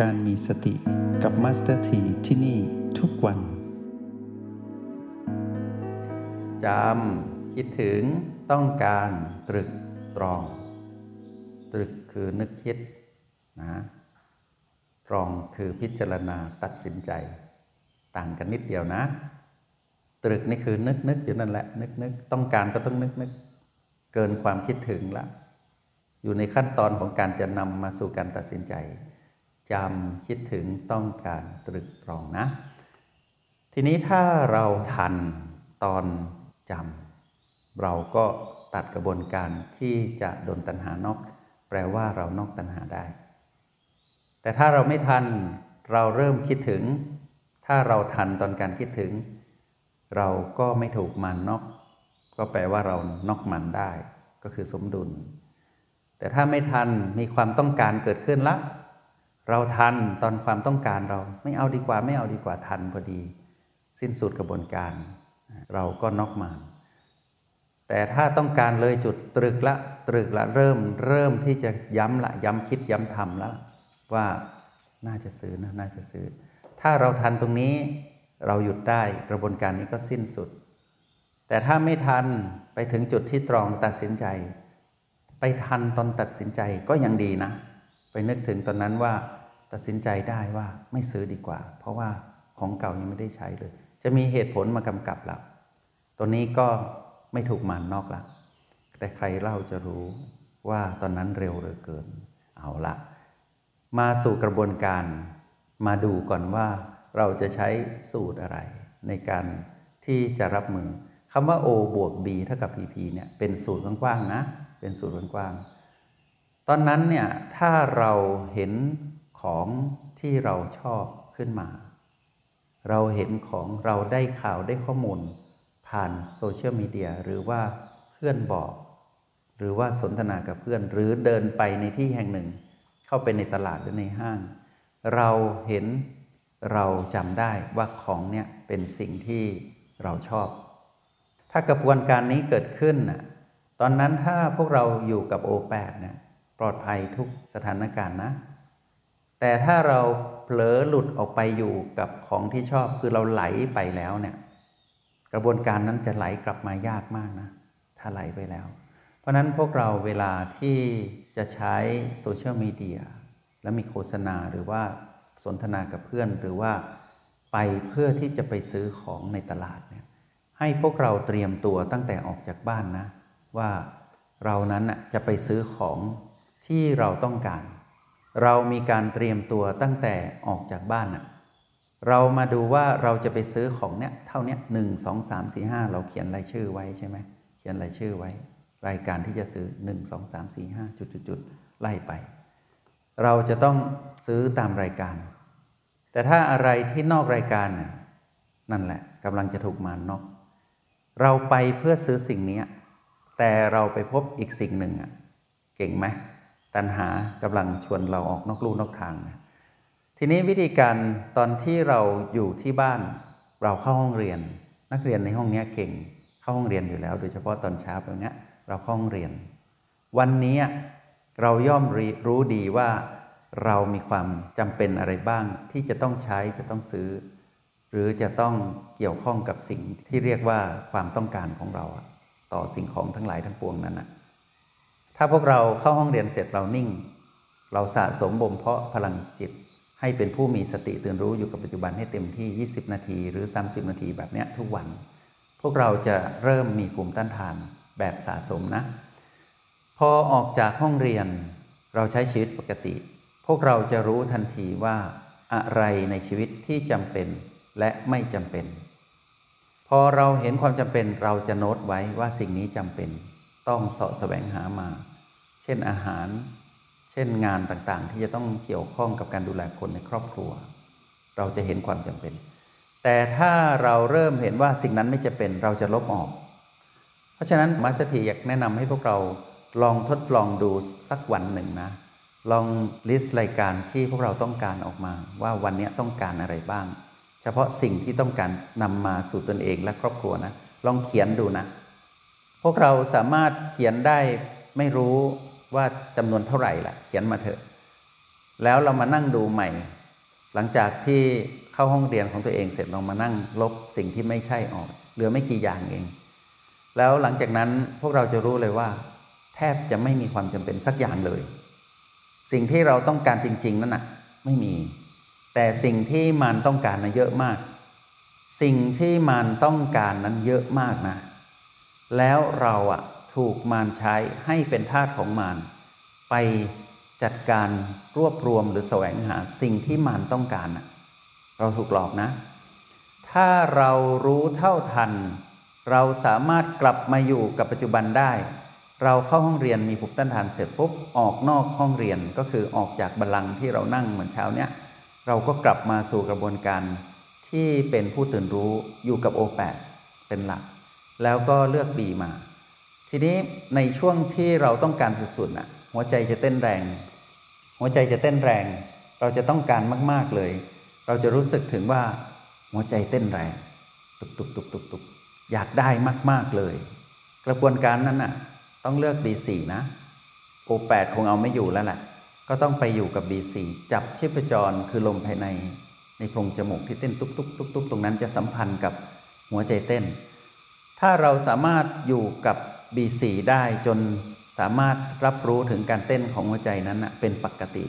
การมีสติกับมาสเตอร์ทีที่นี่ทุกวัน จำ คิดถึงต้องการตรึกตรอง ตรึกคือนึกคิดนะตรองคือพิจารณาตัดสินใจ ต่างกันนิดเดียวนะ ตรึกนี่คือนึกนึกอยู่นั่นแหละ นึกนึกต้องการก็ต้องนึกนึกเกินความคิดถึงละ อยู่ในขั้นตอนของการจะนำมาสู่การตัดสินใจ จำคิดถึงต้องการตรึกตรองนะ ทีนี้ถ้าเราทันตอนจำเราก็ตัดกระบวนการที่จะโดนตัณหานอก แปลว่าเรานอกตัณหาได้ แต่ถ้าเราไม่ทันเราเริ่มคิดถึง ถ้าเราทันตอนการคิดถึง เราก็ไม่ถูกมันนอก ก็แปลว่าเรานอกมันได้ ก็คือสมดุล แต่ถ้าไม่ทันมีความต้องการเกิดขึ้นละ เราทันตอนความต้องการเราไม่เอาดีกว่าไม่เอาดีกว่าทันพอดี สิ้นสุดกระบวนการ เราก็นอกมานแต่ถ้าต้องการเลยจุดตรึกละตรึกละเริ่มเริ่มที่จะย้ำละย้ำคิดย้ำทำแล้วว่าน่าจะซื้อนะน่าจะซื้อ ถ้าเราทันตรงนี้เราหยุดได้กระบวนการนี้ก็สิ้นสุด แต่ถ้าไม่ทันไปถึงจุดที่ตรองตัดสินใจ ไปทันตอนตัดสินใจก็ยังดีนะ ไปนึกถึงตอนนั้นว่าตัดสินใจได้ว่าไม่ซื้อดีกว่า เพราะว่าของเก่ายังไม่ได้ใช้เลย จะมีเหตุผลมากำกับเราตัวนี้ก็ไม่ถูกมันนอกละแต่ใครเล่าจะรู้ว่าตอนนั้นเร็วหรือเกิน เอาละมาสู่กระบวนการมาดูก่อนว่าเราจะใช้สูตรอะไร ในการที่จะรับมือคำว่า O บวก B เท่ากับ PP เนี่ยเป็นสูตรกว้างๆนะ เป็นสูตรกว้างๆ ตอนนั้นเนี่ยถ้าเราเห็นของที่เราชอบขึ้นมา เราเห็นของเราได้ข่าวได้ข้อมูล ผ่านโซเชียลมีเดียหรือว่าเพื่อนบอก หรือว่าสนทนากับเพื่อน หรือเดินไปในที่แห่งหนึ่ง เข้าไปในตลาดหรือในห้าง เราเห็นเราจำได้ว่าของเนี่ยเป็นสิ่งที่เราชอบ ถ้ากระบวนการนี้เกิดขึ้นน่ะตอนนั้นถ้าพวกเราอยู่กับโอแปดเนี่ย ปลอดภัยทุกสถานการณ์นะ แต่ถ้าเราเผลอหลุดออกไปอยู่กับของที่ชอบคือเราไหลไปแล้วเนี่ยกระบวนการนั้นจะไหลกลับมายากมากนะ ถ้าไหลไปแล้ว เพราะนั้นพวกเราเวลาที่จะใช้โซเชียลมีเดียแล้วมีโฆษณาหรือว่าสนทนากับเพื่อนหรือว่าไปเพื่อที่จะไปซื้อของในตลาดเนี่ยให้พวกเราเตรียมตัวตั้งแต่ออกจากบ้านนะ ว่าเรานั้นจะไปซื้อของ ที่เราต้องการ เรามีการเตรียมตัวตั้งแต่ออกจากบ้านอะเรามาดูว่าเราจะไปซื้อของเนี้ยเท่านี้หนึ่งสองสามสี่ห้าเราเขียนรายชื่อไว้ใช่ไหมเขียนรายชื่อไว้ รายการที่จะซื้อหนึ่งสองสามสี่ห้าจุดจุดจุดไล่ไป เราจะต้องซื้อตามรายการ แต่ถ้าอะไรที่นอกรายการนั่นแหละกำลังจะถูกมานนอกเราไปเพื่อซื้อสิ่งนี้แต่เราไปพบอีกสิ่งหนึ่งอะเก่งไหม ตัณหากำลังชวนเราออกนอกลู่นอกทางนะทีนี้วิธีการตอนที่เราอยู่ที่บ้านเราเข้าห้องเรียน นักเรียนในห้องนี้เก่ง เข้าห้องเรียนอยู่แล้ว โดยเฉพาะตอนเช้าแบบนี้เราเข้าห้องเรียน วันนี้เราย่อมรู้ดีว่าเรามีความจำเป็นอะไรบ้างที่จะต้องใช้จะต้องซื้อ หรือจะต้องเกี่ยวข้องกับสิ่งที่เรียกว่าความต้องการของเรา ต่อสิ่งของทั้งหลายทั้งปวงนั้นนะ ถ้าพวกเราเข้าห้องเรียนเสร็จเรานิ่ง เราสะสมบ่มเพาะพลังจิต ให้เป็นผู้มีสติตื่นรู้อยู่กับปัจจุบันให้เต็มที่ 20 นาที หรือ 30 นาทีแบบนี้ทุกวัน พวกเราจะเริ่มมีภูมิต้านทานแบบสะสมนะ พอออกจากห้องเรียนเราใช้ชีวิตปกติ พวกเราจะรู้ทันทีว่าอะไรในชีวิตที่จำเป็นและไม่จำเป็น พอเราเห็นความจำเป็นเราจะโน้ตไว้ว่าสิ่งนี้จำเป็น ต้องเสาะแสวงหามา ช่นอาหาร เช่นงานต่างๆ ที่จะต้องเกี่ยวข้องกับการดูแลคนในครอบครัว เราจะเห็นความจำเป็น แต่ถ้าเราเริ่มเห็นว่าสิ่งนั้นไม่จะเป็นเราจะลบออก เพราะฉะนั้นมาสถีอยากแนะนำให้พวกเราลองทดลองดูสักวันหนึ่งนะ ลองลิสต์รายการที่พวกเราต้องการออกมา ว่าวันนี้ต้องการอะไรบ้าง เฉพาะสิ่งที่ต้องการนำมาสู่ตนเองและครอบครัวนะ ลองเขียนดูนะ พวกเราสามารถเขียนได้ไม่รู้ ว่าจำนวนเท่าไหร่ล่ะ เขียนมาเถอะ แล้วเรามานั่งดูใหม่ หลังจากที่เข้าห้องเรียนของตัวเองเสร็จเรามานั่งลบสิ่งที่ไม่ใช่ออก เหลือไม่กี่อย่างเอง แล้วหลังจากนั้นพวกเราจะรู้เลยว่า แทบจะไม่มีความจำเป็นสักอย่างเลย สิ่งที่เราต้องการจริง ๆ นั่นน่ะไม่มี แต่สิ่งที่มันต้องการนะเยอะมาก สิ่งที่มันต้องการนั้นเยอะมากนะ แล้วเราอะ ถูกมารใช้ให้เป็นทาสของมารไปจัดการรวบรวมหรือแสวงหาสิ่งที่มารต้องการ เราถูกหลอกนะ ถ้าเรารู้เท่าทัน เราสามารถกลับมาอยู่กับปัจจุบันได้ เราเข้าห้องเรียนมีภูมิต้านทานเสร็จปุ๊บออกนอกห้องเรียนก็คือออกจากบัลลังก์ที่เรานั่งเหมือนเช้าเนี้ยเราก็กลับมาสู่กระบวนการที่เป็นผู้ตื่นรู้อยู่กับโอแปเป็นหลัก แล้วก็เลือกบีมา ทีนี้ในช่วงที่เราต้องการสุดๆน่ะหัวใจจะเต้นแรง หัวใจจะเต้นแรง เราจะต้องการมาก ๆเลย เราจะรู้สึกถึงว่าหัวใจเต้นแรง ตุบตุบตุบตุบตุบอยากได้มาก ๆเลย กระบวนการนั้นน่ะต้องเลือก B4 นะ O8 คงเอาไม่อยู่แล้วแหละก็ต้องไปอยู่กับ B4 จับชีพจรคือลมภายในในโพรงจมูกที่เต้นตุบตุบตุบตุบตรงนั้นจะสัมพันธ์กับหัวใจเต้น ถ้าเราสามารถอยู่กับ B4 ได้จนสามารถรับรู้ถึงการเต้นของหัวใจนั้นนะเป็นปกติ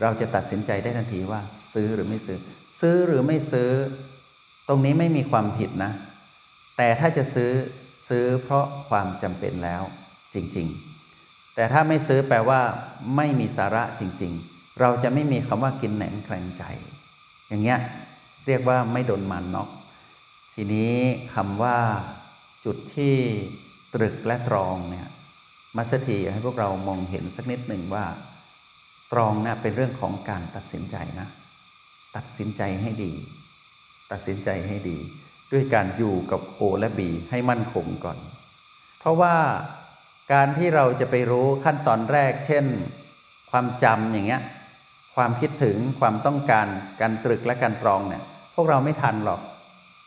เราจะตัดสินใจได้ทันทีว่าซื้อหรือไม่ซื้อ ซื้อหรือไม่ซื้อ ตรงนี้ไม่มีความผิดนะ แต่ถ้าจะซื้อซื้อเพราะความจำเป็นแล้วจริงๆ แต่ถ้าไม่ซื้อแปลว่าไม่มีสาระจริง ๆ เราจะไม่มีคำว่ากินแหนงแคลงใจ อย่างเงี้ยเรียกว่าไม่โดนมันน็อกทีนี้คำว่าจุดที่ ตรึกและตรองเนี่ยมัสถีให้พวกเรามองเห็นสักนิดหนึ่งว่า ตรองนะ่ะเป็นเรื่องของการตัดสินใจนะ ตัดสินใจให้ดี ตัดสินใจให้ดี ด้วยการอยู่กับโอและบีให้มั่นคงก่อน เพราะว่าการที่เราจะไปรู้ขั้นตอนแรก เช่น ความจำอย่างเงี้ยความคิดถึงความต้องการการตรึกและการตรองเนี่ยพวกเราไม่ทันหรอก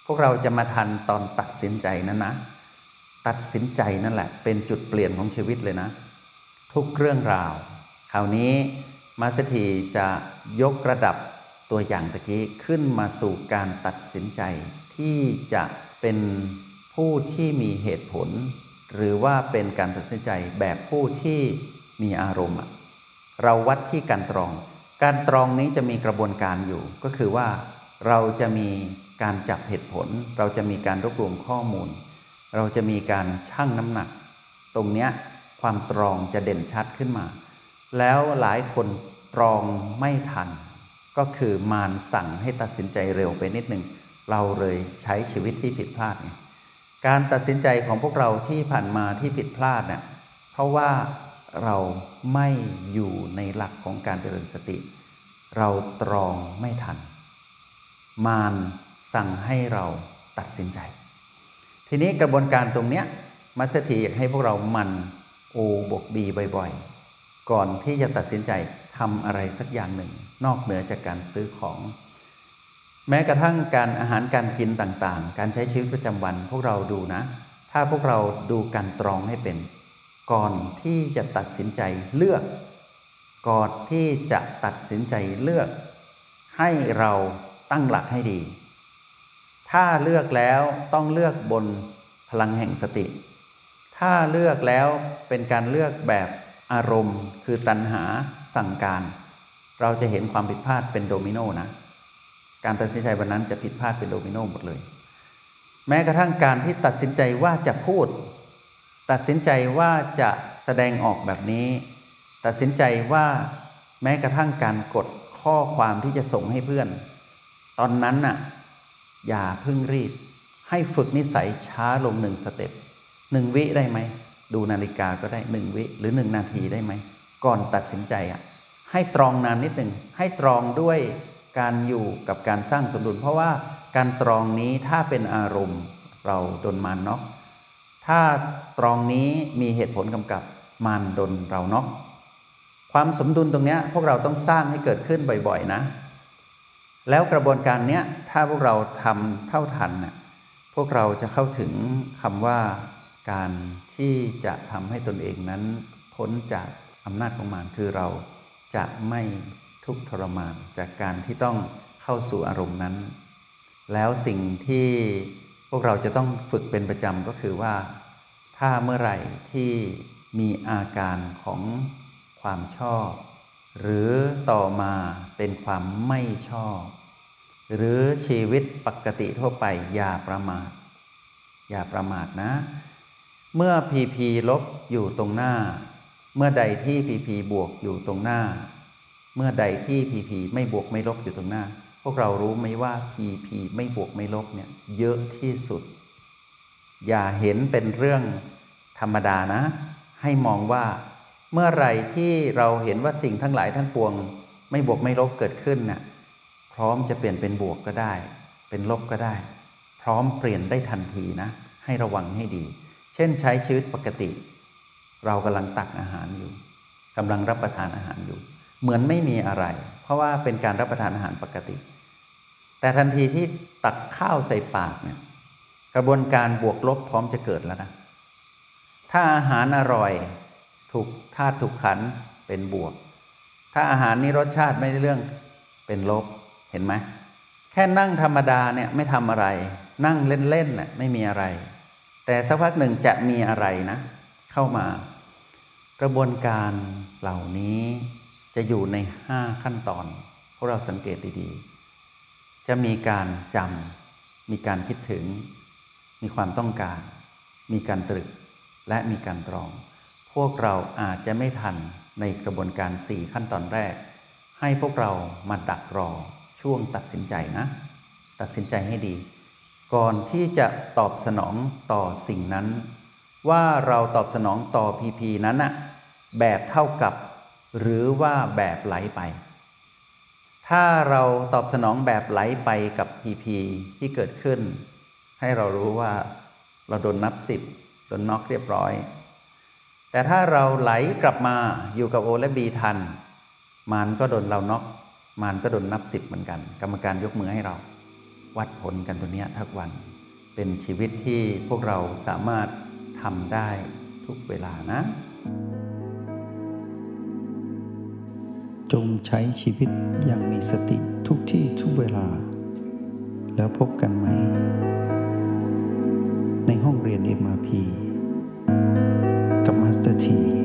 พวกเราจะมาทันตอนตัดสินใจนั้นนะ ตัดสินใจนั่นแหละ เป็นจุดเปลี่ยนของชีวิตเลยนะ ทุกเรื่องราว คราวนี้มาสถีจะยกระดับตัวอย่างตะกี้ขึ้นมาสู่การตัดสินใจ ที่จะเป็นผู้ที่มีเหตุผล หรือว่าเป็นการตัดสินใจแบบผู้ที่มีอารมณ์ เราวัดที่การตรอง การตรองนี้จะมีกระบวนการอยู่ก็คือว่าเราจะมีการจับเหตุผล เราจะมีการรวบรวมข้อมูล เราจะมีการชั่งน้ำหนัก ตรงเนี้ยความตรองจะเด่นชัดขึ้นมา แล้วหลายคนตรองไม่ทัน ก็คือมารสั่งให้ตัดสินใจเร็วไปนิดหนึ่งเราเลยใช้ชีวิตที่ผิดพลาด การตัดสินใจของพวกเราที่ผ่านมาที่ผิดพลาดเนี่ยเพราะว่าเราไม่อยู่ในหลักของการเจริญสติ เราตรองไม่ทัน มารสั่งให้เราตัดสินใจ ทีนี้กระบวนการตรงเนี้ยมัสถีอยากให้พวกเรามันโอบวกบีบ่อยๆ ก่อนที่จะตัดสินใจทำอะไรสักอย่างหนึ่ง นอกเหนือจากการซื้อของ แม้กระทั่งการอาหารการกินต่างๆ การใช้ชีวิตประจำวันพวกเราดูนะ ถ้าพวกเราดูการตรองให้เป็น ก่อนที่จะตัดสินใจเลือก ก่อนที่จะตัดสินใจเลือก ให้เราตั้งหลักให้ดี ถ้าเลือกแล้วต้องเลือกบนพลังแห่งสติ ถ้าเลือกแล้วเป็นการเลือกแบบอารมณ์ คือตัณหาสั่งการ เราจะเห็นความผิดพลาดเป็นโดมิโนนะ การตัดสินใจวันนั้นจะผิดพลาดเป็นโดมิโนหมดเลย แม้กระทั่งการที่ตัดสินใจว่าจะพูด ตัดสินใจว่าจะแสดงออกแบบนี้ ตัดสินใจว่าแม้กระทั่งการกดข้อความที่จะส่งให้เพื่อน ตอนนั้นน่ะ อย่าเพิ่งรีบ ให้ฝึกนิสัยช้าลงหนึ่ง step หนึ่งวิได้ไหม ดูนาฬิกาก็ได้หนึ่งวิหรือหนึ่งนาทีได้ไหม ก่อนตัดสินใจอะให้ตรองนานนิดหนึ่งให้ตรองด้วยการอยู่กับการสร้างสมดุล เพราะว่าการตรองนี้ถ้าเป็นอารมณ์เราโดนมานเน็อกถ้าตรองนี้มีเหตุผลกำกับมานดนเราเน็อกความสมดุลตรงนี้พวกเราต้องสร้างให้เกิดขึ้นบ่อยๆนะ แล้วกระบวนการเนี้ยถ้าพวกเราทำเท่าทันน่ะพวกเราจะเข้าถึงคำว่าการที่จะทำให้ตนเองนั้นพ้นจากอำนาจของมารคือเราจะไม่ทุทุกข์ทรมานจากการที่ต้องเข้าสู่อารมณ์นั้น แล้วสิ่งที่พวกเราจะต้องฝึกเป็นประจำก็คือว่า ถ้าเมื่อไหร่ที่มีอาการของความชอบ หรือต่อมาเป็นความไม่ชอบ หรือชีวิตปกติทั่วไปอย่าประมาท อย่าประมาทนะ เมื่อพีพีลบอยู่ตรงหน้า เมื่อใดที่พีพีบวกอยู่ตรงหน้า เมื่อใดที่พีพีไม่บวกไม่ลบอยู่ตรงหน้า พวกเรารู้ไหมว่าพีพีไม่บวกไม่ลบเนี่ยเยอะที่สุด อย่าเห็นเป็นเรื่องธรรมดานะ ให้มองว่า เมื่อไรที่เราเห็นว่าสิ่งทั้งหลายทั้งปวง ไม่บวกไม่ลบเกิดขึ้นน่ะพร้อมจะเปลี่ยนเป็นบวกก็ได้ เป็นลบก็ได้ พร้อมเปลี่ยนได้ทันทีนะ ให้ระวังให้ดี เช่นใช้ชีวิตปกติ เรากำลังตักอาหารอยู่กำลังรับประทานอาหารอยู่ เหมือนไม่มีอะไร เพราะว่าเป็นการรับประทานอาหารปกติ แต่ทันทีที่ตักข้าวใส่ปากเนี่ยกระบวนการบวกลบพร้อมจะเกิดแล้วนะถ้าอาหารอร่อย ถูกธาตุถูกขันเป็นบวก ถ้าอาหารนี้รสชาติไม่ได้เรื่องเป็นลบเห็นไหมแค่นั่งธรรมดาเนี่ยไม่ทำอะไร นั่งเล่นๆน่ะไม่มีอะไร แต่สักพักหนึ่งจะมีอะไรนะ เข้ามา กระบวนการเหล่านี้จะอยู่ในห้าขั้นตอนพวกเราสังเกตดีๆ จะมีการจำมีการคิดถึง มีความต้องการ มีการตรึกและมีการตรอง พวกเราอาจจะไม่ทันในกระบวนการสี่ขั้นตอนแรก ให้พวกเรามาดักรอช่วงตัดสินใจนะ ตัดสินใจให้ดี ก่อนที่จะตอบสนองต่อสิ่งนั้น ว่าเราตอบสนองต่อพีพีนั้นอะแบบเท่ากับ หรือว่าแบบไหลไป ถ้าเราตอบสนองแบบไหลไปกับพีพีที่เกิดขึ้น ให้เรารู้ว่าเราโดนนับสิบโดนน็อกเรียบร้อย แต่ถ้าเราไหลกลับมาอยู่กับโอและบีทันมันก็โดนเราน็อกมันก็โดนนับสิบเหมือนกัน กรรมการยกมือให้เรา วัดผลกันตัวเนี้ยทุกวัน เป็นชีวิตที่พวกเราสามารถทำได้ทุกเวลานะ จงใช้ชีวิตอย่างมีสติทุกที่ทุกเวลา แล้วพบกันไหม ในห้องเรียน MRP as the tea.